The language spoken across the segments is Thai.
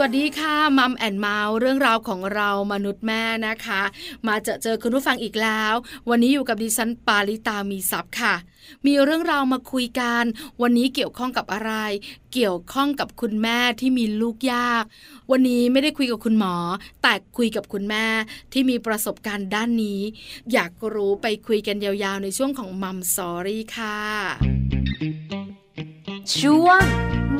วัสดีค่ะ Mom and Mouth เรื่องราวของเรามนุษย์แม่นะคะ มาเจอเจอคุณผู้ฟังอีกแล้ว วันนี้อยู่กับดิฉันปาริตามีซัพ์ค่ะ มีเรื่องราวมาคุยกัน วันนี้เกี่ยวข้องกับอะไร เกี่ยวข้องกับคุณแม่ที่มีลูกยาก วันนี้ไม่ได้คุยกับคุณหมอ แต่คุยกับคุณแม่ที่มีประสบการณ์ด้านนี้ อยากรู้ไปคุยกันยาวๆ ในช่วงของ Mom Story ค่ะช่วง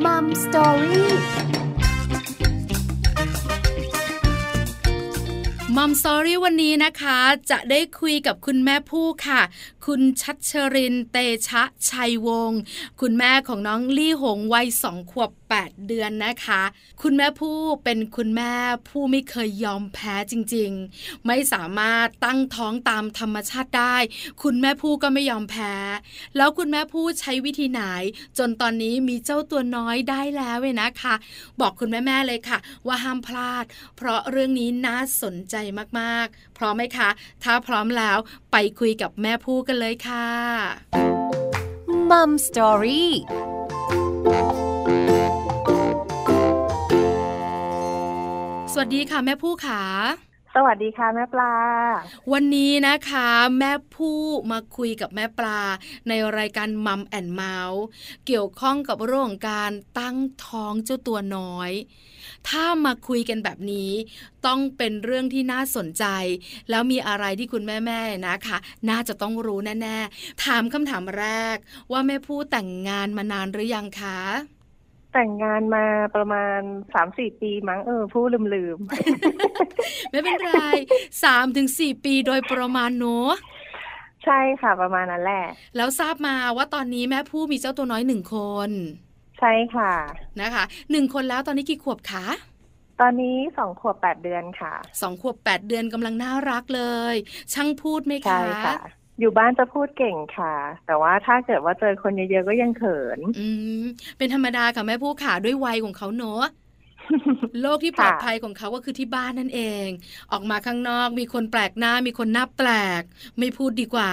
Mom Story Mom Story วันนี้นะคะ จะได้คุยกับคุณแม่ผู้ค่ะคุณชัชรินเตชะชัยวงศ์คุณแม่ของน้องลี่หงวัยสองขวบ 8 เดือนนะคะ คุณแม่ผู้เป็นคุณแม่ผู้ไม่เคยยอมแพ้จริง ๆ ไม่สามารถตั้งท้องตามธรรมชาติได้ คุณแม่ผู้ก็ไม่ยอมแพ้ แล้วคุณแม่ผู้ใช้วิธีไหน จนตอนนี้มีเจ้าตัวน้อยได้แล้วเว้นะคะ บอกคุณแม่ๆเลยค่ะ ว่าห้ามพลาด เพราะเรื่องนี้น่าสนใจมากๆ พร้อมไหมคะ ถ้าพร้อมแล้วไปคุยกับแม่ผู้กันเลยค่ะมัมสตอรี่สวัสดีค่ะแม่ผู้ขา สวัสดีค่ะแม่ปลา วันนี้นะคะ แม่ผู้มาคุยกับแม่ปลา ในรายการมัมแอนเมาส์เกี่ยวข้องกับเรื่องของการตั้งท้องเจ้าตัวน้อย ถ้ามาคุยกันแบบนี้ ต้องเป็นเรื่องที่น่าสนใจ แล้วมีอะไรที่คุณแม่ๆนะคะ น่าจะต้องรู้แน่ๆถามคำถามแรกว่าแม่ผู้แต่งงานมานานหรือยังคะ แต่งงานมาประมาณสามสี่ปีมั้งเออผู้ลืมลืมไม่เป็นไรสามถึงสี่ปีโดยประมาณเนอะใช่ค่ะประมาณนั้นแหละ แล้วทราบมาว่าตอนนี้แม่ผู้มีเจ้าตัวน้อยหนึ่งคน ใช่ค่ะนะคะหนึ่งคนแล้วตอนนี้กี่ขวบคะตอนนี้สองขวบแปดเดือนค่ะสองขวบแปดเดือนกำลังน่ารักเลย ช่างพูดไหมคะใช่ค่ะ อยู่บ้านจะพูดเก่งค่ะ แต่ว่าถ้าเกิดว่าเจอคนเยอะๆก็ยังเขิน อืมเป็นธรรมดาค่ะแม่ผู้ขาด้วยวัยของเขาเนอะโลกที่ปลอดภัยของเขาก็คือที่บ้านนั่นเอง ออกมาข้างนอกมีคนแปลกหน้ามีคนหน้าแปลก ไม่พูดดีกว่า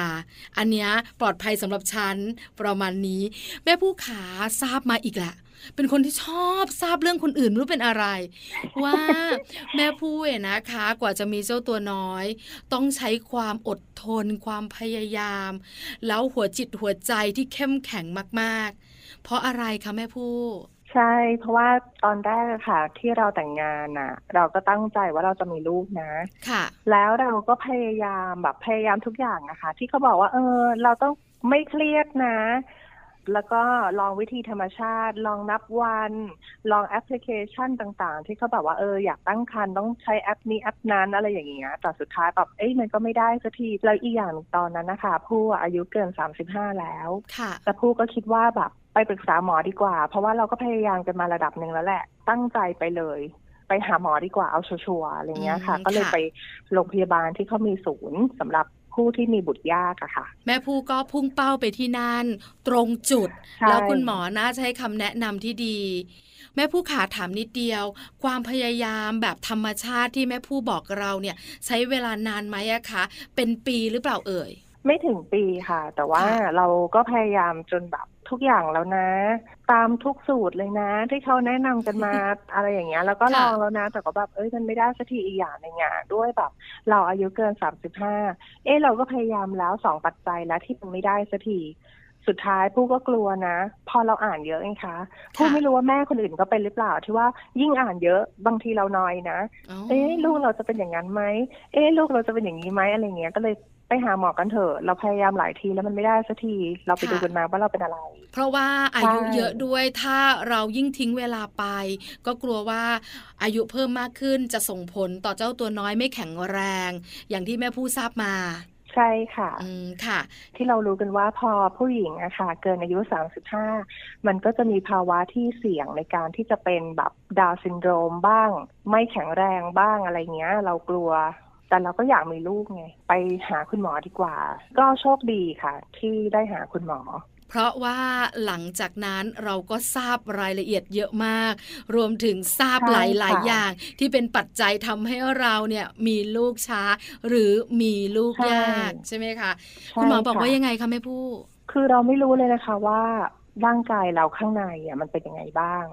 อันเนี้ยปลอดภัยสำหรับฉันประมาณนี้ แม่ผู้ขาทราบมาอีกแหละ เป็นคนที่ชอบทราบเรื่องคนอื่นไม่รู้เป็นอะไร ว่าแม่พูดนะคะ กว่าจะมีเจ้าตัวน้อย ต้องใช้ความอดทน ความพยายาม แล้วหัวจิตหัวใจที่เข้มแข็งมากๆ เพราะอะไรคะแม่พูดใช่ เพราะว่าตอนแรกค่ะ ที่เราแต่งงานน่ะเราก็ตั้งใจว่าเราจะมีลูกนะ ค่ะ แล้วเราก็พยายามแบบพยายามทุกอย่างนะคะ ที่เขาบอกว่า เออ เราต้องไม่เครียดนะ แล้วก็ลองวิธีธรรมชาติ ลองนับวัน ลองแอปพลิเคชันต่างๆ ที่เขาแบบว่าเอออยากตั้งครรภ์ต้องใช้แอปนี้แอปนั้นอะไรอย่างเงี้ยแต่สุดท้ายแบบเอ้ยมันก็ไม่ได้สักทีแล้วอีกอย่างตอนนั้นนะคะผู้อายุเกินสามสิบห้าแล้วแต่ผู้ก็คิดว่าแบบไปปรึกษาหมอดีกว่า เพราะว่าเราก็พยายามกันมาระดับหนึ่งแล้วแหละ ตั้งใจไปเลยไปหาหมอดีกว่าเอาชัวร์อะไรเงี้ยค่ะ ก็เลยไปโรงพยาบาลที่เขามีศูนย์สำหรับ ผู้ที่มีบุตรยากอะค่ะ แม่ผู้ก็พุ่งเป้าไปที่นั่น ตรงจุด แล้วคุณหมอน่าใช้คำแนะนำที่ดี แม่ผู้ขาถามนิดเดียว ความพยายามแบบธรรมชาติที่แม่ผู้บอกเราเนี่ย ใช้เวลานานไหมอะคะ เป็นปีหรือเปล่าเอ่ย ไม่ถึงปีค่ะ แต่ว่าเราก็พยายามจนแบบ ทุกอย่างแล้วนะ ตามทุกสูตรเลยนะ ที่เขาแนะนำกันมาอะไรอย่างเงี้ยแล้วก็ลองแล้วนะ แต่ก็แบบเอ้ยมันไม่ได้สักทีอีกอย่างในงานด้วยแบบ เราอายุเกินสามสิบห้าเอ้เราก็พยายามแล้วสองปัจจัยแล้วที่มันไม่ได้สักทีสุดท้ายผู้ก็กลัวนะ พอเราอ่านเยอะเองคะผู้ไม่รู้ว่าแม่คนอื่นก็เป็นหรือเปล่า ที่ว่ายิ่งอ่านเยอะบางทีเรานอยนะ เอ๊ลูกเราจะเป็นอย่างนั้นไหมเอ๊ลูกเราจะเป็นอย่างนี้ไหมอะไรเงี้ยก็เลย ไปหาหมอกันเถอะ เราพยายามหลายทีแล้วมันไม่ได้สักที เราไปดูกันมาว่าเราเป็นอะไร เพราะว่าอายุเยอะด้วย ถ้าเรายิ่งทิ้งเวลาไป ก็กลัวว่าอายุเพิ่มมากขึ้นจะส่งผลต่อเจ้าตัวน้อยไม่แข็งแรง อย่างที่แม่ผู้ทราบมาใช่ค่ะอืมค่ะ ที่เรารู้กันว่าพอผู้หญิงอะค่ะ เกินอายุสามสิบห้ามันก็จะมีภาวะที่เสี่ยงในการที่จะเป็นแบบดาวซินโดรมบ้าง ไม่แข็งแรงบ้างอะไรเงี้ย เรากลัว แต่เราก็อยากมีลูกไง ไปหาคุณหมอดีกว่า ก็โชคดีค่ะ ที่ได้หาคุณหมอเพราะว่าหลังจากนั้นเราก็ทราบรายละเอียดเยอะมาก รวมถึงทราบหลายหลายอย่างที่เป็นปัจจัยทำให้เราเนี่ยมีลูกช้า หรือมีลูกยากใช่ไหมคะคุณหมอบอกว่ายังไงคะแม่ผู้ คือเราไม่รู้เลยนะคะว่าร่างกายเราข้างในอะมันเป็นยังไงบ้าง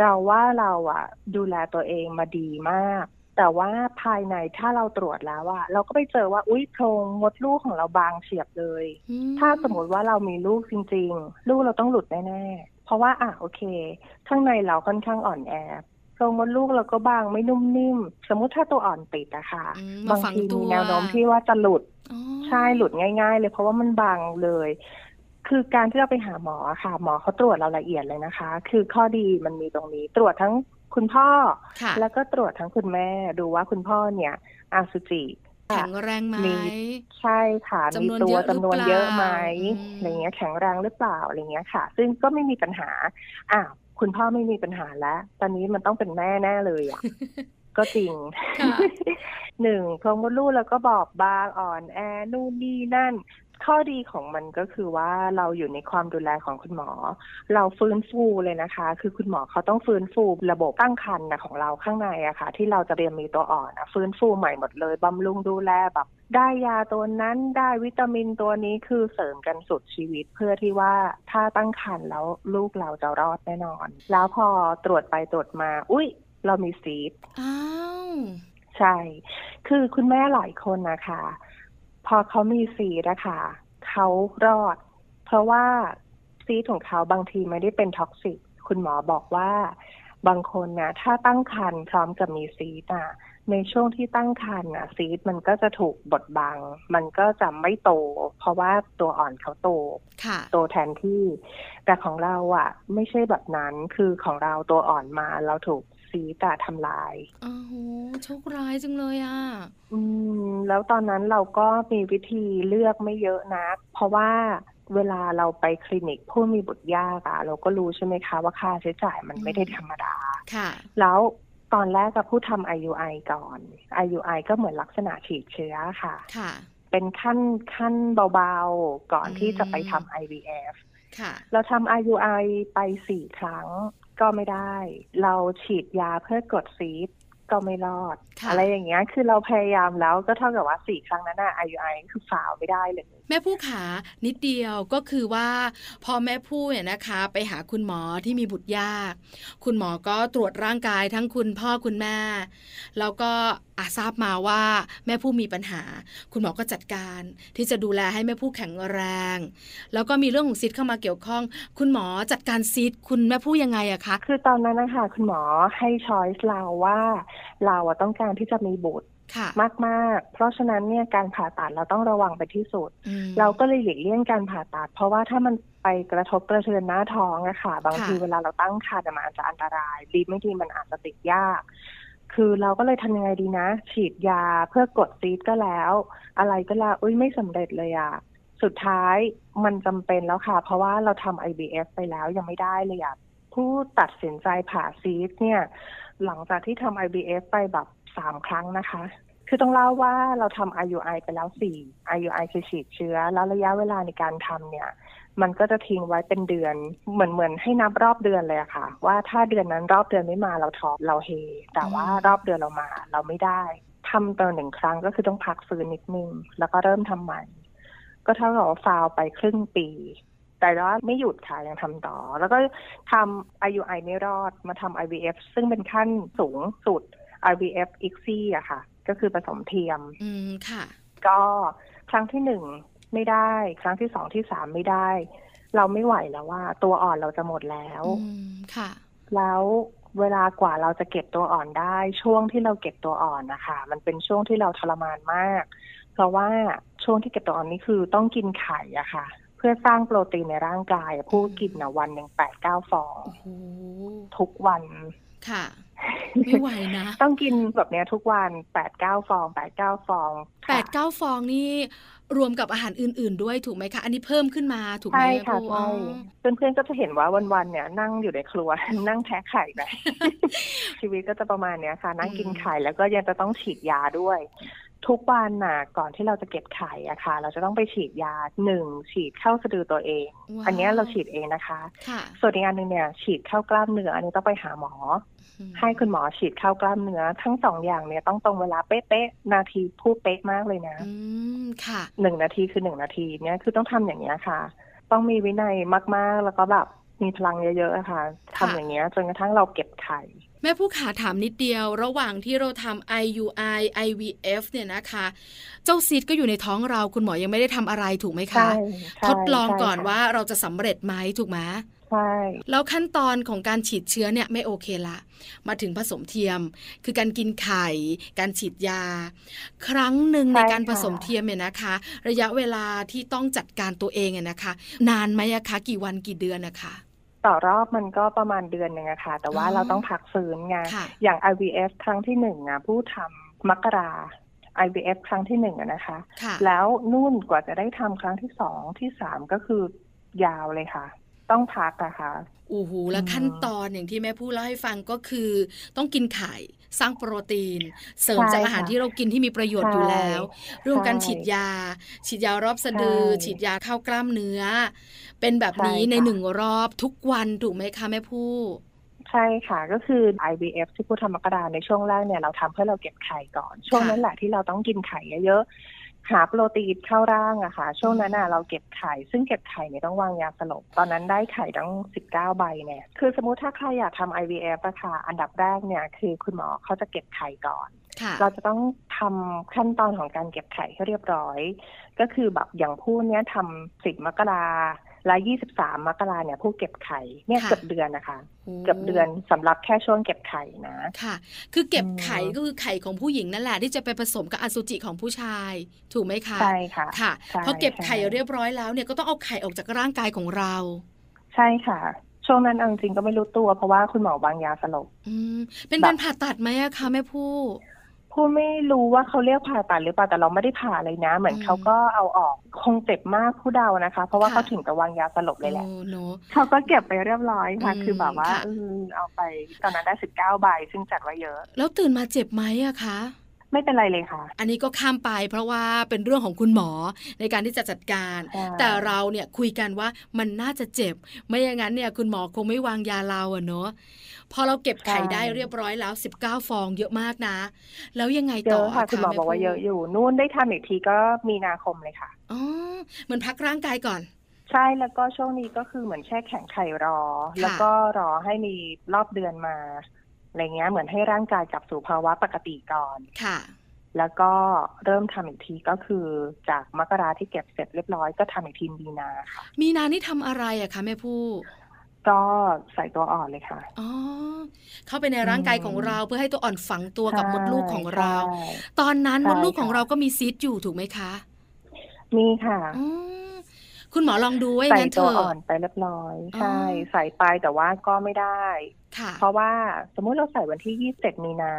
เราว่าเราอะ ดูแลตัวเองมาดีมาก แต่ว่าภายในถ้าเราตรวจแล้วอะเราก็ไปเจอว่าอุ้ยโพรงมดลูกของเราบางเฉียบเลยอืมถ้าสมมติว่าเรามีลูกจริง ๆ ลูกเราต้องหลุดแน่ๆเพราะว่าอะโอเค ข้างในเราค่อนข้างอ่อนแอโพรงมดลูกเราก็บางไม่นุ่มนิ่ม สมมุติถ้าตัวอ่อนติดอะค่ะอืมบางฝัทีตัมีแนวโน้มที่ว่าจะหลุดอ๋อใช่หลุดง่าย ๆ เลย เพราะว่ามันบางเลยคือการที่เราไปหาหมอค่ะ หมอเขาตรวจเราละเอียดเลยนะคะ คือข้อดีมันมีตรงนี้ตรวจทั้ง คุณพ่อค่ะแล้วก็ตรวจทั้งคุณแม่ดูว่าคุณพ่อเนี่ยอาสุจิแข็งแรงไหมมีใช่ค่ะจำมีนวนตัวเยอะจำนวนหรือเปล่าเยอะไหมอืมอะไรเงี้ยแข็งแรงหรือเปล่าอะไรเงี้ยค่ะ ซึ่งก็ไม่มีปัญหาอะคุณพ่อไม่มีปัญหาแล้ว ตอนนี้มันต้องเป็นแม่แน่เลยอะก็จริงค่ะหนึ่งโครงมดลูกแล้วก็บอบบางอ่อนแอนู่นนี่นั่น ข้อดีของมันก็คือว่าเราอยู่ในความดูแลของคุณหมอ เราฟื้นฟูเลยนะคะ คือคุณหมอเขาต้องฟื้นฟูระบบตั้งครรภ์นะของเราข้างในอะค่ะ ที่เราจะเรียนมีตัวอ่อนอะฟื้นฟูใหม่หมดเลยบำรุงดูแลแบบได้ยาตัวนั้นได้วิตามินตัวนี้คือเสริมกันสุดชีวิตเพื่อที่ว่าถ้าตั้งครรภ์แล้วลูกเราจะรอดแน่นอน แล้วพอตรวจไปตรวจมา อุ้ยเรามีซีสต์อ้าวใช่ คือคุณแม่หลายคนนะคะ พอเขามีซีสต์นะคะเขารอด เพราะว่าซีสต์ของเขาบางทีไม่ได้เป็น toxic คุณหมอบอกว่า บางคนนะถ้าตั้งครรภ์พร้อมกับมีซีสต์อะในช่วงที่ตั้งครรภ์อะซีสต์มันก็จะถูกบดบัง มันก็จะไม่โต เพราะว่าตัวอ่อนเขาโตค่ะโตแทนที่ แต่ของเราอะไม่ใช่แบบนั้นคือของเราตัวอ่อนมาเราถูก ซีดอะทำลายโอ้โหโชคร้ายจังเลยอะ อืม แล้วตอนนั้นเราก็มีวิธีเลือกไม่เยอะนะเพราะว่าเวลาเราไปคลินิกผู้มีบุตรยากอะเราก็รู้ใช่ไหมคะว่าค่าใช้จ่ายมันไม่ได้ธรรมดา ค่ะ แล้วตอนแรกกับผู้ทำ IUI ก่อน IUI ก็เหมือนลักษณะฉีดเชื้อค่ะ ค่ะ เป็นขั้นขั้นเบาๆ ก่อนที่จะไปทำ IVF ค่ะ เราทำ IUI ไปสี่ครั้ง ก็ไม่ได้ เราฉีดยาเพื่อกดซีดก็ไม่รอดค่ะอะไรอย่างเงี้ย คือเราพยายามแล้วก็เท่ากับว่าสี่ครั้งนั้นอะ IUI คือฝ่าวไม่ได้เลยแม่ผู้ขานิดเดียวก็คือว่าพอแม่ผู้เนี่ยนะคะ ไปหาคุณหมอที่มีบุตรยาก คุณหมอก็ตรวจร่างกายทั้งคุณพ่อคุณแม่ แล้วก็อาทราบมาว่าแม่ผู้มีปัญหา คุณหมอก็จัดการ ที่จะดูแลให้แม่ผู้แข็งแรง แล้วก็มีเรื่องของซีดเข้ามาเกี่ยวข้อง คุณหมอจัดการซีดคุณแม่ผู้ยังไงอะคะ คือตอนนั้นนะคะคุณหมอให้ช้อยส์เราว่า เราอะต้องการที่จะมีบุตรค่ะมากๆ เพราะฉะนั้นเนี่ยการผ่าตัดเราต้องระวังเป็นที่สุดอืมเราก็เลยหลีกเลี่ยงการผ่าตัด เพราะว่าถ้ามันไปกระทบกระเทือนหน้าท้องอะค่ะ บางทีค่ะเวลาเราตั้งครรภ์อะมันอาจจะอันตรายดีไม่ดีมันอาจจะติดยาก คือเราก็เลยทำยังไงดีนะ ฉีดยาเพื่อกดซีดก็แล้ว อะไรก็แล้วอุ้ยไม่สำเร็จเลยอะสุดท้ายมันจำเป็นแล้วค่ะ เพราะว่าเราทำ IVF ไปแล้วยังไม่ได้เลยอะผู้ตัดสินใจผ่าซีดเนี่ย หลังจากที่ทำ IVF ไปแบบสามครั้งนะคะ คือต้องเล่าว่าเราทำ IUI ไปแล้วสี่ IUI คือฉีดเชื้อ แล้วระยะเวลาในการทำเนี่ย มันก็จะทิ้งไว้เป็นเดือน เหมือนเหมือนให้นับรอบเดือนเลยอะค่ะ ว่าถ้าเดือนนั้นรอบเดือนไม่มาเราท้อเราเฮ แต่ว่ารอบเดือนเรามา เราไม่ได้ทำต่อหนึ่งครั้งก็คือต้องพักฟื้นนิดนึง แล้วก็เริ่มทำใหม่ ก็เท่ากับว่าฟาวไปครึ่งปี แต่ว่าไม่หยุดค่ะยังทำต่อ แล้วก็ทำ IUI ไม่รอดมาทำ IVF ซึ่งเป็นขั้นสูงสุด IVF ICSI อะค่ะ ก็คือผสมเทียม อืมค่ะ ก็ครั้งที่หนึ่งไม่ได้ ครั้งที่สองที่สามไม่ได้ เราไม่ไหวแล้วว่า ตัวอ่อนเราจะหมดแล้วอืมค่ะ แล้วเวลากว่าเราจะเก็บตัวอ่อนได้ ช่วงที่เราเก็บตัวอ่อนนะคะ มันเป็นช่วงที่เราทรมานมาก เพราะว่าช่วงที่เก็บตัวอ่อนนี่คือต้องกินไข่อะค่ะเพื่อสร้างโปรตีนในร่างกายอะผู้กินนะวันหนึ่งแปดเก้าฟองโอ้โหทุกวันค่ะ ไม่ไหวนะ ต้องกินแบบเนี้ยทุกวันแปดเก้าฟองแปดเก้าฟองค่ะแปดเก้าฟองนี่รวมกับอาหารอื่น ๆ ด้วยถูกไหมคะ อันนี้เพิ่มขึ้นมาถูกไหมใช่ค่ะแม่ใช่อ๋อเพื่อนๆก็จะเห็นว่าวันๆเนี่ย นั่งอยู่ในครัวนั่งแทะไข่ไปชีวิตก็จะประมาณเนี้ยค่ะ นั่งกินไข่แล้วก็ยังจะต้องฉีดยาด้วย ทุกวันน่ะก่อนที่เราจะเก็บไข่อะค่ะ เราจะต้องไปฉีดยาหนึ่งฉีดเข้าสะดือตัวเองว้าวอันเนี้ยเราฉีดเองนะคะค่ะส่วนอีกอันหนึ่งเนี่ย ฉีดเข้ากล้ามเนื้ออันนี้ต้องไปหาหมออืมให้คุณหมอฉีดเข้ากล้ามเนื้อ ทั้งสองอย่างเนี่ยต้องตรงเวลาเป๊ะๆนาทีพูดเป๊ะมากเลยนะอืมค่ะหนึ่งนาทีคือหนึ่งนาทีเนี่ยคือต้องทำอย่างเนี้ยค่ะ ต้องมีวินัยมากๆแล้วก็แบบมีพลังเยอะๆอะค่ะทำอย่างเงี้ยจนกระทั่งเราเก็บไข่ แม่ผู้ขาถามนิดเดียว ระหว่างที่เราทำ IUI IVF เนี่ยนะคะ เจ้าซีดก็อยู่ในท้องเราคุณหมอยังไม่ได้ทำอะไรถูกไหมคะใช่ใช่ทดลองก่อนใช่ค่ะว่าเราจะสำเร็จไหมถูกไหมใช่แล้วขั้นตอนของการฉีดเชื้อเนี่ยไม่โอเคละ มาถึงผสมเทียม คือการกินไข่ การฉีดยา ครั้งหนึ่งในการผสมเทียมเนี่ยนะคะ ระยะเวลาที่ต้องจัดการตัวเองเนี่ยนะคะ นานไหมอะคะกี่วันกี่เดือนนะคะ ต่อรอบมันก็ประมาณเดือนหนึ่งอะค่ะ แต่ว่าอ๋อเราต้องพักฟื้นไงค่ะอย่าง IVF ครั้งที่หนึ่งอะผู้ทำมกรา IVF ครั้งที่หนึ่งอะนะคะค่ะแล้วนู่นกว่าจะได้ทำครั้งที่สองที่สามก็คือยาวเลยค่ะ ต้องพักอะค่ะโอ้โหแล้วอืมขั้นตอนอย่างที่แม่พูดเล่าให้ฟังก็คือ ต้องกินไข่ สร้างโปรตีน เสริมใช่จากอาหารค่ะที่เรากินที่มีประโยชน์อยู่แล้วใช่เรื่องการใช่ฉีดยา ฉีดยารอบสะดือใช่ฉีดยาเข้ากล้ามเนื้อ เป็นแบบนี้ใช่ค่ะในหนึ่งรอบทุกวันถูกไหมคะแม่พูดใช่ค่ะก็คือ IVF ที่ผู้ทำมกราในช่วงแรกเนี่ยเราทำเพื่อเราเก็บไข่ก่อน ช่วงนั้นแหละที่เราต้องกินไข่เยอะๆ หาโปรตีนเข้าร่างอะค่ะ ช่วงนั้นน่ะเราเก็บไข่ ซึ่งเก็บไข่เนี่ยต้องวางยาสลบ ตอนนั้นได้ไข่ตั้งสิบเก้าใบเนี่ย คือสมมุติถ้าใครอยากทำ IVF อะค่ะ อันดับแรกเนี่ยคือคุณหมอเขาจะเก็บไข่ก่อนค่ะเราจะต้องทำขั้นตอนของการเก็บไข่ให้เรียบร้อย ก็คือแบบอย่างผู้เนี้ยทำสิบมกรา และยี่สิบสามมกราเนี่ยผู้เก็บไข่เนี่ยค่ะเกือบเดือนนะคะโอ้เกือบเดือนสำหรับแค่ช่วงเก็บไข่นะค่ะ คือเก็บไข่อืมก็คือไข่ของผู้หญิงนั่นแหละที่จะไปผสมกับอสุจิของผู้ชาย ถูกไหมคะใช่ค่ะค่ะใช่พอเก็บไข่ใช่เรียบร้อยแล้วเนี่ยก็ต้องเอาไข่ออกจากร่างกายของเรา ใช่ค่ะ ช่วงนั้นเอาจริงๆก็ไม่รู้ตัวเพราะว่าคุณหมอวางยาสลบอืมเป็นแบบการผ่าตัดไหมอะคะแม่ผู้ ผู้ไม่รู้ว่าเขาเรียกผ่าตัดหรือเปล่าแต่เราไม่ได้ผ่าเลยนะ เหมือนอืมเขาก็เอาออกคงเจ็บมากผู้เดานะคะ เพราะว่าค่ะเขาถึงกับวางยาสลบเลยแหละโอ้เนอะเขาก็เก็บไปเรียบร้อยค่ะอืมคือแบบว่าค่ะเออเอาไปตอนนั้นได้สิบเก้าใบซึ่งจัดไว้เยอะ แล้วตื่นมาเจ็บไหมอะคะ ไม่เป็นไรเลยค่ะ อันนี้ก็ข้ามไปเพราะว่าเป็นเรื่องของคุณหมอในการที่จะจัดการใช่แต่เราเนี่ยคุยกันว่ามันน่าจะเจ็บ ไม่อย่างนั้นเนี่ยคุณหมอคงไม่วางยาเราอะเนอะพอเราเก็บไข่ได้เรียบร้อยแล้ว 19 ฟองเยอะมากนะ แล้วยังไงเยต่ออะค่ะคุณหมอบอกว่าเยอะอยู่นู่นได้ทำอีกทีก็มีนาคมเลยค่ะอ๋อเหมือนพักร่างกายก่อนใช่แล้วก็ช่วงนี้ก็คือเหมือนแช่แข็งไข่รอค่ะแล้วก็รอให้มีรอบเดือนมา อะไรเงี้ยเหมือนให้ร่างกายกลับสู่ภาวะปกติก่อนค่ะ แล้วก็เริ่มทำอีกทีก็คือจากมกราที่เก็บเสร็จเรียบร้อยก็ทำอีกทีมีนาค่ะมีนานี่ทำอะไรอะคะแม่ผู้ก็ใส่ตัวอ่อนเลยค่ะ อ๋อ เข้าไปในร่างกายของเราเพื่อให้ตัวอ่อนฝังตัวกับใช่มดลูกของเราใช่ตอนนั้นใช่มดลูกของค่ะเราก็มีซีดอยู่ถูกไหมคะ มีค่ะอ๋อ คุณหมอลองดูไว้ใส่งั้นเถตัวอะอ่อนไปเรียบร้อยอ๋อใช่ ใส่ไปแต่ว่าก็ไม่ได้ค่ะเพราะว่าสมมุติเราใส่วันที่ 27 มีนา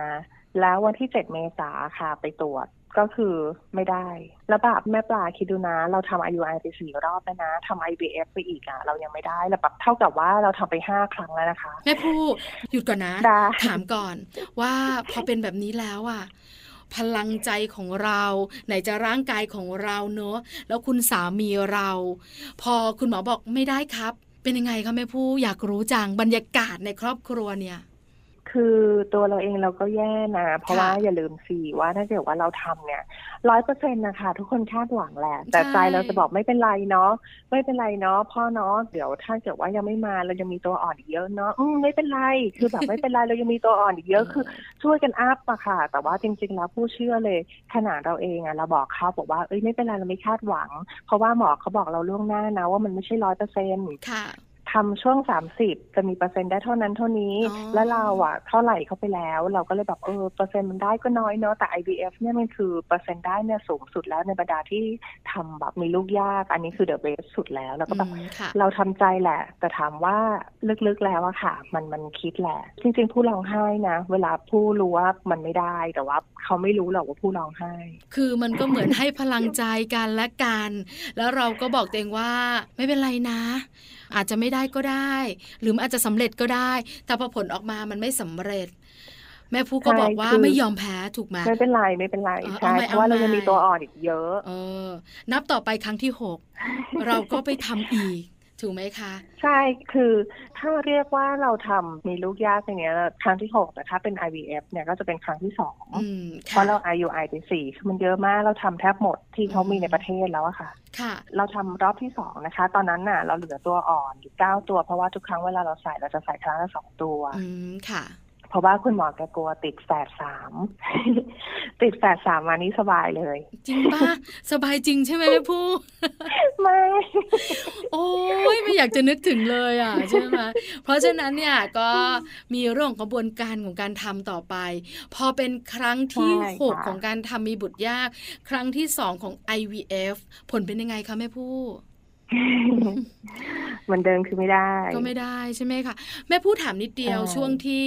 แล้ววันที่ 7 เมษาค่ะไปตรวจก็คือไม่ได้แล้วแบบแม่ปลาคิดดูนะ เราทำ IUI ไปสี่รอบแล้วนะทำ IVF ไปอีกอะ เรายังไม่ได้แล้วแบบเท่ากับว่าเราทำไปห้าครั้งแล้วนะคะ แม่ผู้หยุดก่อนนะได้ถามก่อนว่าพอเป็นแบบนี้แล้วอะ พลังใจของเรา ไหนจะร่างกายของเราเนอะแล้วคุณสามีเรา พอคุณหมอบอกไม่ได้ครับ เป็นยังไงคะแม่ผู้อยากรู้จังบรรยากาศในครอบครัวเนี่ย คือตัวเราเองเราก็แย่นะ เพราะค่ะว่าอย่าลืมสิว่าถ้าเกิดว่าเราทำเนี่ยร้อยเปอร์เซ็นต์นะคะทุกคนคาดหวังแหละ แต่ใช่ใจเราจะบอกไม่เป็นไรเนาะไม่เป็นไรเนาะพ่อเนาะเดี๋ยวถ้าเกิดว่ายังไม่มาเรายังมีตัวอ่อนอีกเยอะเนาะอืมไม่เป็นไรคือแบบไม่เป็นไรเรายังมีตัวอ่อนอีกเยอะคือ ช่วยกันอัพอะค่ะ แต่ว่าจริง ๆ แล้วผู้เชื่อเลยขนาดเราเองอะเราบอกเขาบอกว่าเอ้ยไม่เป็นไรเราไม่คาดหวัง เพราะว่าหมอเขาบอกเราล่วงหน้านะว่ามันไม่ใช่ร้อยเปอร์เซ็นต์ค่ะ ทำช่วงสามสิบจะมีเปอร์เซ็นต์ได้เท่านั้นเท่านี้อ๋อแล้วเราอะเท่าไหร่เข้าไปแล้ว เราก็เลยแบบเออเปอร์เซ็นต์มันได้ก็น้อยเนาะแต่ IVF เนี่ยมันคือเปอร์เซ็นต์ได้เนี่ยสูงสุดแล้วในบรรดาที่ทำแบบมีลูกยาก อันนี้คือเดอะเบสสุดแล้วแล้วก็แบบอืมค่ะเราทำใจแหละ แต่ถามว่าลึกๆแล้วอะค่ะ มันมันคิดแหละ จริง ๆ ผู้ร้องไห้นะ เวลาผู้รู้ว่ามันไม่ได้แต่ว่าเขาไม่รู้หรอกว่าผู้ร้องไห้ คือมันก็เหมือนให้พลังใจกันและกัน แล้วเราก็บอกตัวเองว่าไม่เป็นไรนะอาจจะไม่ได้ก็ได้ หรือมันอาจจะสำเร็จก็ได้ แต่พอผลออกมามันไม่สำเร็จ แม่ผู้ก็ใช่บอกว่าคือไม่ยอมแพ้ถูกไหมไม่เป็นไรไม่เป็นไรเออใช่เอาใหม่เพราะว่าเราเอาใหม่ยังมีตัวอ่อนอีกเยอะ เออ นับต่อไปครั้งที่หกเราก็ไปทำอีก ถูถูกไหมคะ ใช่คือถ้าเรียกว่าเราทำมีลูกยากอย่างเงี้ยครั้งที่หกแต่ถ้าเป็น IVF เนี่ยก็จะเป็นครั้งที่สองอืมเพค่ะราะเรา IUI ไปสี่คือมันเยอะมากเราทำแทบหมดที่เขามีในประเทศแล้วอะค่ะค่ะ เราทำรอบที่สองนะคะ ตอนนั้นน่ะ เราเหลือตัวอ่อนอยู่เก้าตัวเพราะว่าทุกครั้งเวลาเราใส่เราจะใส่ครั้งละสองตัวอืมค่ะเพ ราะว่าคุณหมอแกกลัวติดแฝดสามติดแฝดสามมานี่สบายเลย จริงปะสบายจริงใช่ไหมแม่ผู้ไม่โอ้ยไม่อยากจะนึกถึงเลยอะใช่ไหมเพราะฉะนั้นเนี่ยก็มีเรื่องของกระบวนการของการทำต่อไป พอเป็นครั้งที่ใช่หกค่ะของการทำมีบุตรยาก ครั้งที่สองของ IVF ผลเป็นยังไงคะแม่ผู้ เหมือนเดิมคือไม่ได้ ก็ไม่ได้ใช่ไหมคะแม่ผู้ถามนิดเดียวใช่ช่วงที่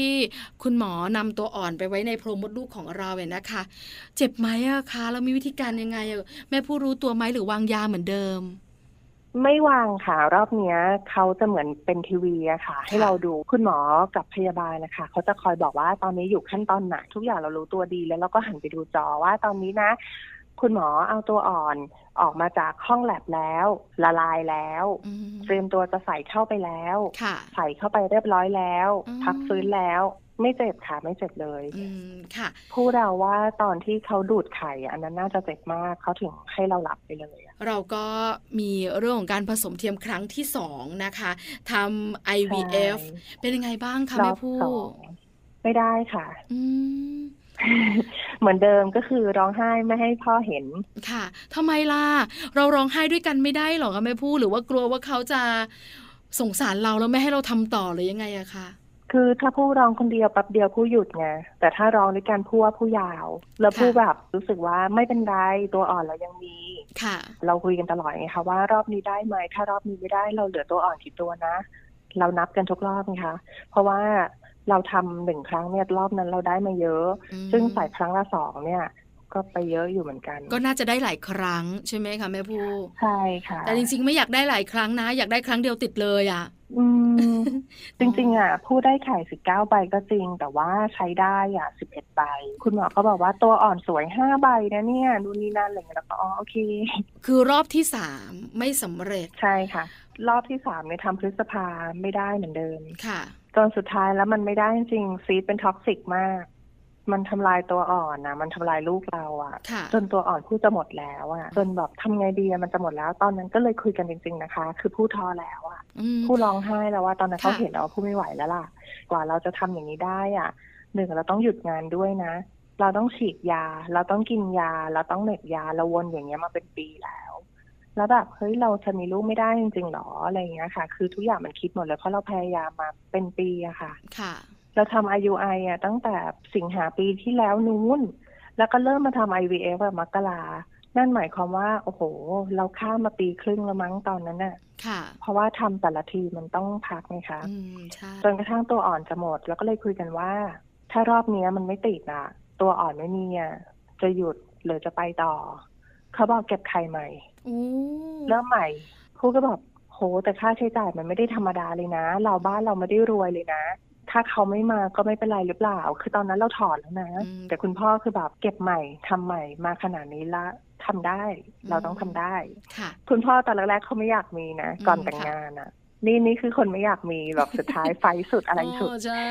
คุณหมอนำตัวอ่อนไปไว้ในโพรงมดลูกของเราเนี่ยนะคะ เจ็บไหมอะคะแล้วมีวิธีการยังไงอะแม่ผู้รู้ตัวไหมหรือวางยาเหมือนเดิม ไม่วางค่ะรอบเนี้ยเขาจะเหมือนเป็นทีวีอะค่ะ ให้เราดูคุณหมอกับพยาบาลนะคะเขาจะคอยบอกว่าตอนนี้อยู่ขั้นตอนไหนทุกอย่างเรารู้ตัวดีแล้วเราก็หันไปดูจอว่าตอนนี้นะ คุณหมอเอาตัวอ่อน ออกมาจากห้องแลบแล้ว ละลายแล้วอืมเตรียมตัวจะใส่เข้าไปแล้วค่ะใส่เข้าไปเรียบร้อยแล้วอืมพักฟื้นแล้วไม่เจ็บค่ะไม่เจ็บเลยอืมค่ะพูดเราว่าตอนที่เขาดูดไข่อันนั้นน่าจะเจ็บมากเขาถึงให้เราหลับไปเลยอะเราก็มีเรื่องของการผสมเทียมครั้งที่สองนะคะทำ IVF ใช่เป็นยังไงบ้างคะรอแม่บผู้สองไม่ได้ค่ะอืม เหมือนเดิมก็คือร้องไห้ไม่ให้พ่อเห็น ค่ะทำไมล่ะ เราร้องไห้ด้วยกันไม่ได้หรอคะแม่ผู้หรือว่ากลัวว่าเขาจะสงสารเราแล้วไม่ให้เราทำต่อหรือยังไงอะคะคือถ้าผู้ร้องคนเดียวแป๊บเดียวผู้หยุดไงแต่ถ้าร้องด้วยกันผู้ว่าผู้ยาว แล้วผู้แบบรู้สึกว่าไม่เป็นไรตัวอ่อนเรายังมีค่ะ เราคุยกันตลอดไงคะว่ารอบนี้ได้ไหมถ้ารอบนี้ไม่ได้เราเหลือตัวอ่อนกี่ตัวนะ เรานับกันทุกรอบนะคะเพราะว่า เราทำหนึ่งครั้งเนี่ยรอบนั้นเราได้มาเยอะอืมซึ่งใส่ครั้งละสองเนี่ยก็ไปเยอะอยู่เหมือนกัน ก็น่าจะได้หลายครั้งใช่ไหมคะแม่ผู้ใช่ค่ะ แต่จริงๆไม่อยากได้หลายครั้งนะ อยากได้ครั้งเดียวติดเลยอะอืมจริงๆ อะ ผู้ได้ไข่สิบเก้าใบก็จริง แต่ว่าใช้ได้อะสิบเอ็ดใบ คุณหมอก็บอกว่าตัวอ่อนสวยห้าใบนะเนี่ยดูนนี่นั่นอะไรอย่างเงี้ยแล้วก็อ๋อโอเค คือรอบที่สามไม่สำเร็จใช่ค่ะ รอบที่สามเนี่ยทำพฤษภาไม่ได้เหมือนเดิมค่ะ จนสุดท้ายแล้วมันไม่ได้จริงๆซีดเป็นท็อกซิกมาก มันทำลายตัวอ่อนนะมันทำลายลูกเราอะค่ะ จนตัวอ่อนผู้จะหมดแล้วอะ จนแบบทำไงดีอะมันจะหมดแล้ว ตอนนั้นก็เลยคุยกันจริง ๆนะคะ คือผู้ท้อแล้วอะอืมผู้ร้องไห้แล้วว่าตอนนั้นค่ะเขาเห็นแล้วว่าผู้ไม่ไหวแล้วล่ะ กว่าเราจะทำอย่างนี้ได้อะหนึ่งเราต้องหยุดงานด้วยนะ เราต้องฉีดยา เราต้องกินยา เราต้องเหน็บยาเราวนอย่างเงี้ยมาเป็นปีแล้ว แล้วแบบเฮ้ยเราจะมีลูกไม่ได้จริงๆหรออะไรอย่างเงี้ยค่ะ คือทุกอย่างมันคิดหมดเลยเพราะเราพยายามมาเป็นปีอะค่ะ ค่ะ เราทำ IUI อะตั้งแต่สิงหาปีที่แล้วนู้น แล้วก็เริ่มมาทำ IVF แบบมกรานั่นหมายความว่า โอ้โห เราข้ามมาปีครึ่งแล้วมั้งตอนนั้นน่ะ ค่ะ เพราะว่าทำแต่ละทีมันต้องพักไงคะอืมใช่จนกระทั่งตัวอ่อนจะหมด แล้วก็เลยคุยกันว่า ถ้ารอบเนี้ยมันไม่ติดอะตัวอ่อนไม่มีอะจะหยุดหรือจะไปต่อ เขาบอกเก็บไข่ใหม่โอ้เริ่มใหม่ครูก็บอกโหแต่ค่าใช้จ่ายมันไม่ได้ธรรมดาเลยนะ เราบ้านเราไม่ได้รวยเลยนะ ถ้าเขาไม่มาก็ไม่เป็นไรหรือเปล่า คือตอนนั้นเราถอนแล้วนะอืมแต่คุณพ่อคือแบบเก็บใหม่ทำใหม่มาขนาดนี้ละทำได้ เราต้องทำได้ค่ะคุณพ่อตอนแรกๆเขาไม่อยากมีนะอืมก่อนแต่งงานอะนี่นี่คือคนไม่อยากมีแบบสุดท้ายไฟสุดอะไรสุดโใช่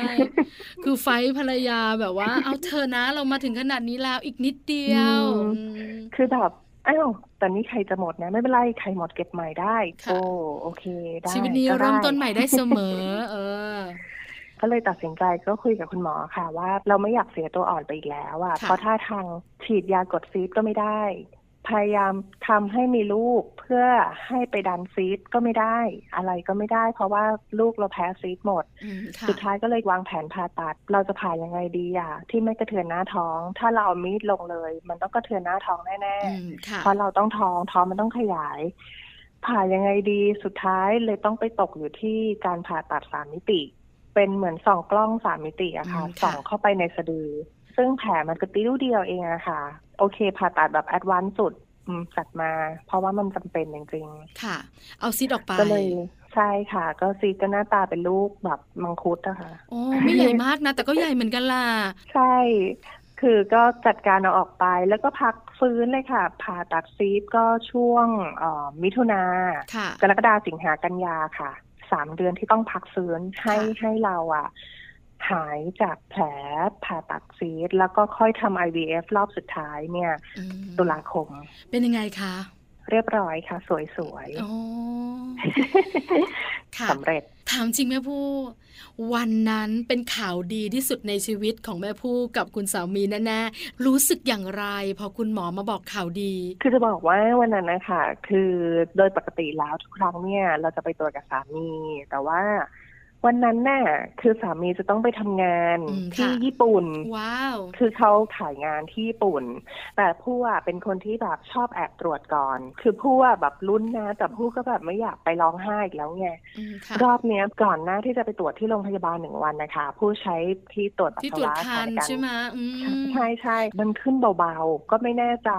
คือไฟท์ภรรยาแบบว่า เอาเธอนะเรามาถึงขนาดนี้แล้วอีกนิดเดียวอืมอืมคือแบบ อ้าวแต่นี่ใครจะหมดนะไม่เป็นไรใครหมดเก็บใหม่ได้ค่ะโอ้โอเคได้ชีวิตนี้ก็ได้เริ่มต้นใหม่ได้เสมอ เออก็เลยตัดสินใจก็คุยกับคุณหมอค่ะ ว่าเราไม่อยากเสียตัวอ่อนไปอีกแล้วอะค่ะเพราะถ้าทางฉีดยากดซีดก็ไม่ได้ พยายามทำให้มีลูกเพื่อให้ไปดันซีดก็ไม่ได้ อะไรก็ไม่ได้ เพราะว่าลูกเราแพ้ซีดหมดอืมค่ะสุดท้ายก็เลยวางแผนผ่าตัด เราจะผ่ายังไงดีอะที่ไม่กระเทือนหน้าท้อง ถ้าเราเอามีดลงเลย มันต้องกระเทือนหน้าท้องแน่อืมค่ะๆเพราะเราต้องท้องท้องมันต้องขยาย ผ่ายังไงดีสุดท้ายเลยต้องไปตกอยู่ที่การผ่าตัดสามมิติ เป็นเหมือนส่องกล้องสามมิติอะค่ะอืมค่ะส่องเข้าไปในสะดือ ซึ่งแผลมันก็ติ้วเดียวเองอะค่ะ โอเคผ่าตัดแบบแอดวานซ์สุดอืมจัดมา เพราะว่ามันจำเป็นจริงค่ะ เอาซิดออกไปๆก็เลยใช่ค่ะ ก็ซีก็หน้าตาเป็นลูกแบบมังคุดอะค่ะโอ้ไม่ใหญ่มากนะ แต่ก็ใหญ่เหมือนกันล่ะ ใช่ คือก็จัดการเอาออกไปแล้วก็พักฟื้นเลยค่ะ ผ่าตัดซีฟก็ช่วงเอ่อมิถุนาค่ะกรกฎาสิงหากันยาค่ะสามเดือนที่ต้องพักฟื้นให้ค่ะให้เราอะ หายจากแผลผ่าตัดซีดแล้วก็ค่อยทำ IVF รอบสุดท้ายเนี่ยอืมตุลาคม เป็นยังไงคะ เรียบร้อยค่ะ สวยอ๋อๆค่ะสำเร็จถามจริงแม่ผู้ วันนั้นเป็นข่าวดีที่สุดในชีวิตของแม่ผู้กับคุณสามีแน่ๆรู้สึกอย่างไร พอคุณหมอมาบอกข่าวดี คือจะบอกว่าวันนั้นนะคะคือโดยปกติแล้วทุกครั้งเนี่ย เราจะไปตรวจกับสามี แต่ว่า วันนั้นน่ะคือสามีจะต้องไปทำงานอืมที่ค่ะญี่ปุ่น ว้าว คือเขาถ่ายงานที่ญี่ปุ่น แต่ผู้อะเป็นคนที่แบบชอบแอบตรวจก่อน คือผู้อะแบบรุ่นนะ แต่ผู้ก็แบบไม่อยากไปร้องไห้อีกแล้วไงอืมค่ะรอบเนี้ยก่อนหน้าที่จะไปตรวจที่โรงพยาบาลหนึ่งวันนะคะ ผู้ใช้ที่ตรวจปัสที่สาตรวจวะคันในการใช่ไหมอืมใช่ใช่มันขึ้นเบาๆ ก็ไม่แน่ใจ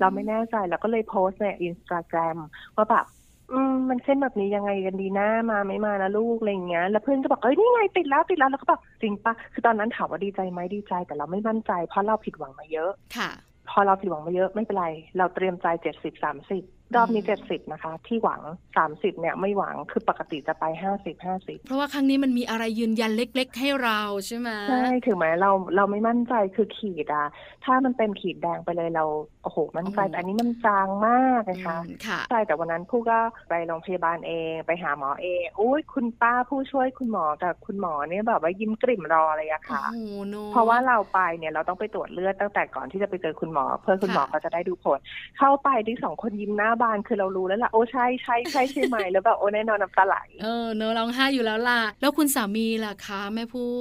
เราไม่แน่ใจเราก็เลยโพสต์ในอินสตาแกรมว่าแบบ อืมมันขึ้นแบบนี้ยังไงกันดีนะมาไม่มานะลูกอะไรอย่างเงี้ย แล้วเพื่อนก็บอกเอ้ยนี่ไงติดแล้วติดแล้วแล้วก็แบบจริงปะคือตอนนั้นถามว่าดีใจไหมดีใจแต่เราไม่มั่นใจ เพราะเราผิดหวังมาเยอะ ค่ะ พอเราผิดหวังมาเยอะไม่เป็นไร เราเตรียมใจเจ็ดสิบสามสิบ รอบนี้อืเจ็ดมสิบนะคะ ที่หวังสามสิบเนี่ยไม่หวังคือปกติจะไปห้าสิบห้าสิบเพราะว่าครั้งนี้มันมีอะไรยืนยันเล็ก ๆ ให้เราใช่ไหมใช่ถึงแม้เราเราไม่มั่นใจคือขีดอะถ้ามันเป็นขีดแดงไปเลยเราโอ้โหมั่นใจแต่อันนี้มันจางมากนะคะอืมค่ะใช่แต่วันนั้นผู้ก็ไปโรงพยาบาลเองไปหาหมอเองอุ้ยคุณป้าผู้ช่วยคุณหมอกับคุณหมอเนี่ยแบบว่ายิ้มกริ่มรอเลยอะโอ้ค่ะโหโนเพราะว่าเราไปเนี่ยเราต้องไปตรวจเลือดตั้งแต่ก่อนที่จะไปเจอคุณหมอ เพื่อคุณหมอค่ะก็จะได้ดูผล เข้าไปที่สองคนยิ้มหน้าบานคือเรารู้แล้วล่ะโอ้ใช่ใช่ใช่ใช่ไหมแล้วแบบโอ้แน่นอนน้ำตาไหลเออเนอะร้องไห้อยู่แล้วล่ะ แล้วคุณสามีล่ะคะแม่ผู้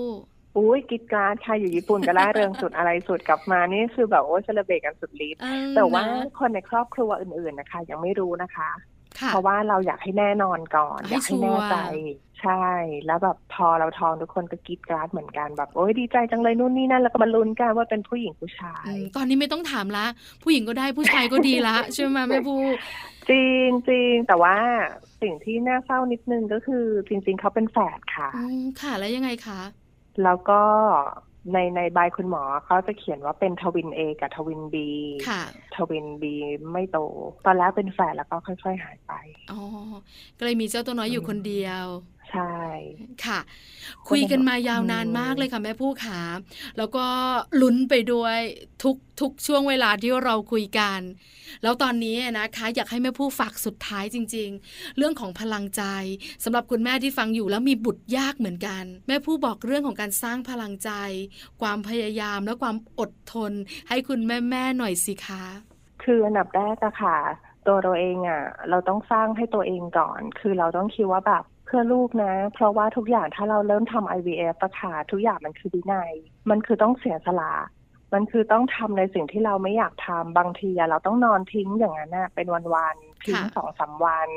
อุ้ยกิจการใครอยู่ญี่ปุ่นก็ล่าเริงสุดอะไรสุดกลับมานี่คือแบบโอ้เซเลเบตกันสุดฤทธิ์แต่ว่าคนในครอบครัวอื่นๆนะคะ ยังไม่รู้นะคะ เพราะว่าเราอยากให้แน่นอนก่อนให้อยากให้แน่ใจชัวร์ใช่ แล้วแบบพอเราทองทุกคนก็กรีดกราดเหมือนกันแบบโอ้ยดีใจจังเลยนู่นนี่นั่นแล้วก็มาลุ้นกันว่าเป็นผู้หญิงผู้ชายอืมตอนนี้ไม่ต้องถามละ ผู้หญิงก็ได้ผู้ชายก็ดีละใช่ไหมแม่ผู้จริงจริงแต่ว่าสิ่งที่น่าเศร้านิดนึงก็คือจริง ๆเขาเป็นแฝดค่ะอืมค่ะแล้วยังไงคะแล้วก็ ในในใบคุณหมอเขาจะเขียนว่าเป็นทวินเอกับทวินบีค่ะ ทวินบีไม่โต ตอนแรกเป็นแฝดแล้วก็ค่อย ๆ หายไป อ๋อ ก็เลยมีเจ้าตัวน้อยอยู่คนเดียว ใช่ค่ะ คุยกันมายาวนานมากเลยค่ะแม่ผู้ขาแล้วก็ลุ้นไปด้วยทุกทุกช่วงเวลาที่เราคุยกัน แล้วตอนนี้นะคะ อยากให้แม่ผู้ฝากสุดท้ายจริง ๆ เรื่องของพลังใจสำหรับคุณแม่ที่ฟังอยู่แล้วมีบุตรยากเหมือนกัน แม่ผู้บอกเรื่องของการสร้างพลังใจ ความพยายามและความอดทน ให้คุณแม่แม่ๆหน่อยสิคะคืออันดับแรกอะค่ะ ตัวเราเองอะเราต้องสร้างให้ตัวเองก่อน คือเราต้องคิดว่าแบบ เพื่อลูกนะ เพราะว่าทุกอย่างถ้าเราเริ่มทำ IVF อะค่ะทุกอย่างมันคือวินัย มันคือต้องเสียสละมันคือต้องทำในสิ่งที่เราไม่อยากทำบางทีอะเราต้องนอนทิ้งอย่างนั้นอะเป็นวันๆทิ้งค่ะสองสามวัน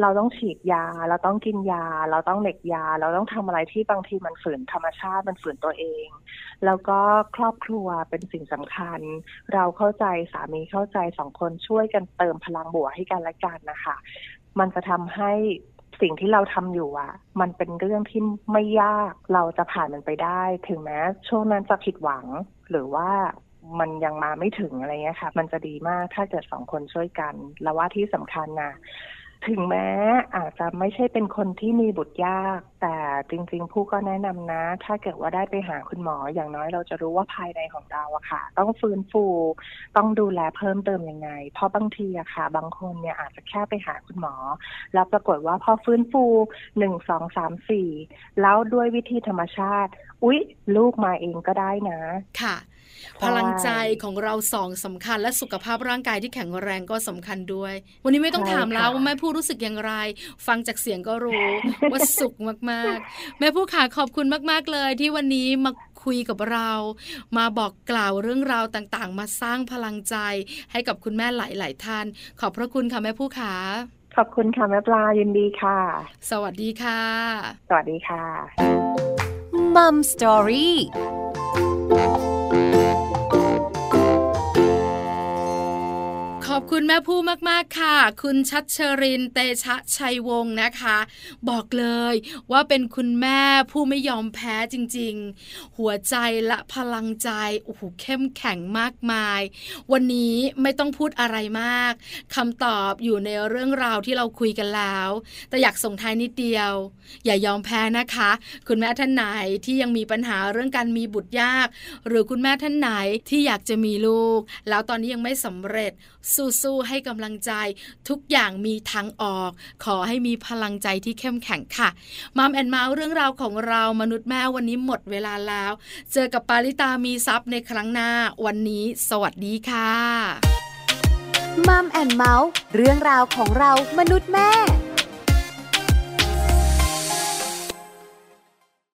เราต้องฉีดยา เราต้องกินยา เราต้องเหน็กยา เราต้องทำอะไรที่บางทีมันฝืนธรรมชาติมันฝืนตัวเอง แล้วก็ครอบครัวเป็นสิ่งสำคัญ เราเข้าใจสามีเข้าใจสองคนช่วยกันเติมพลังบวกให้กันและกันนะคะ มันจะทำให้ สิ่งที่เราทำอยู่อะ มันเป็นเรื่องที่ไม่ยากเราจะผ่านมันไปได้ ถึงแม้ช่วงนั้นจะผิดหวังหรือว่ามันยังมาไม่ถึงอะไรเงี้ยค่ะ มันจะดีมากถ้าเกิดสองคนช่วยกัน แล้วว่าที่สำคัญนะ ถึงแม้อาจจะไม่ใช่เป็นคนที่มีบุตรยาก แต่จริง ๆ ผู้ก็แนะนำนะ ถ้าเกิดว่าได้ไปหาคุณหมออย่างน้อยเราจะรู้ว่าภายในของเราอะค่ะ ต้องฟื้นฟู ต้องดูแลเพิ่มเติมยังไง เพราะบางทีอะค่ะ บางคนเนี่ยอาจจะแค่ไปหาคุณหมอ แล้วปรากฏว่าพอฟื้นฟูหนึ่งสองสามสี่แล้วด้วยวิธีธรรมชาติ อุ๊ย ลูกมาเองก็ได้นะ ค่ะ พลังใจของเราสองสำคัญ และสุขภาพร่างกายที่แข็งแรงก็สำคัญด้วย วันนี้ไม่ต้องใช่ถามแล้วค่ะว่าแม่ผู้รู้สึกอย่างไร ฟังจากเสียงก็รู้ว่าสุขมากๆ แม่ผู้ขาขอบคุณมากๆเลย ที่วันนี้มาคุยกับเรา มาบอกกล่าวเรื่องราวต่างๆ มาสร้างพลังใจให้กับคุณแม่หลายๆท่าน ขอบพระคุณค่ะแม่ผู้ขาขอบคุณค่ะแม่ปลายินดีค่ะ สวัสดีค่ะ สวัสดีค่ะมัมสตอรี่ อบคุณแม่ผู้มาก ๆ ค่ะ คุณชัดเชรินเตชะชัยวงศ์นะคะ บอกเลยว่าเป็นคุณแม่ผู้ไม่ยอมแพ้จริง ๆ หัวใจและพลังใจโอ้โหเข้มแข็งมากมาย วันนี้ไม่ต้องพูดอะไรมากคำตอบอยู่ในเรื่องราวที่เราคุยกันแล้ว แต่อยากส่งท้ายนิดเดียว อย่ายอมแพ้นะคะ คุณแม่ท่านไหนที่ยังมีปัญหาเรื่องการมีบุตรยาก หรือคุณแม่ท่านไหนที่อยากจะมีลูก แล้วตอนนี้ยังไม่สำเร็จสูสู้ๆให้กำลังใจ ทุกอย่างมีทางออก ขอให้มีพลังใจที่เข้มแข็งค่ะ Mom and Mouth เรื่องราวของเรามนุษย์แม่วันนี้หมดเวลาแล้ว เจอกับปาริตามีซัพ์ในครั้งหน้า วันนี้สวัสดีค่ะ Mom and Mouth เรื่องราวของเรามนุษย์แม่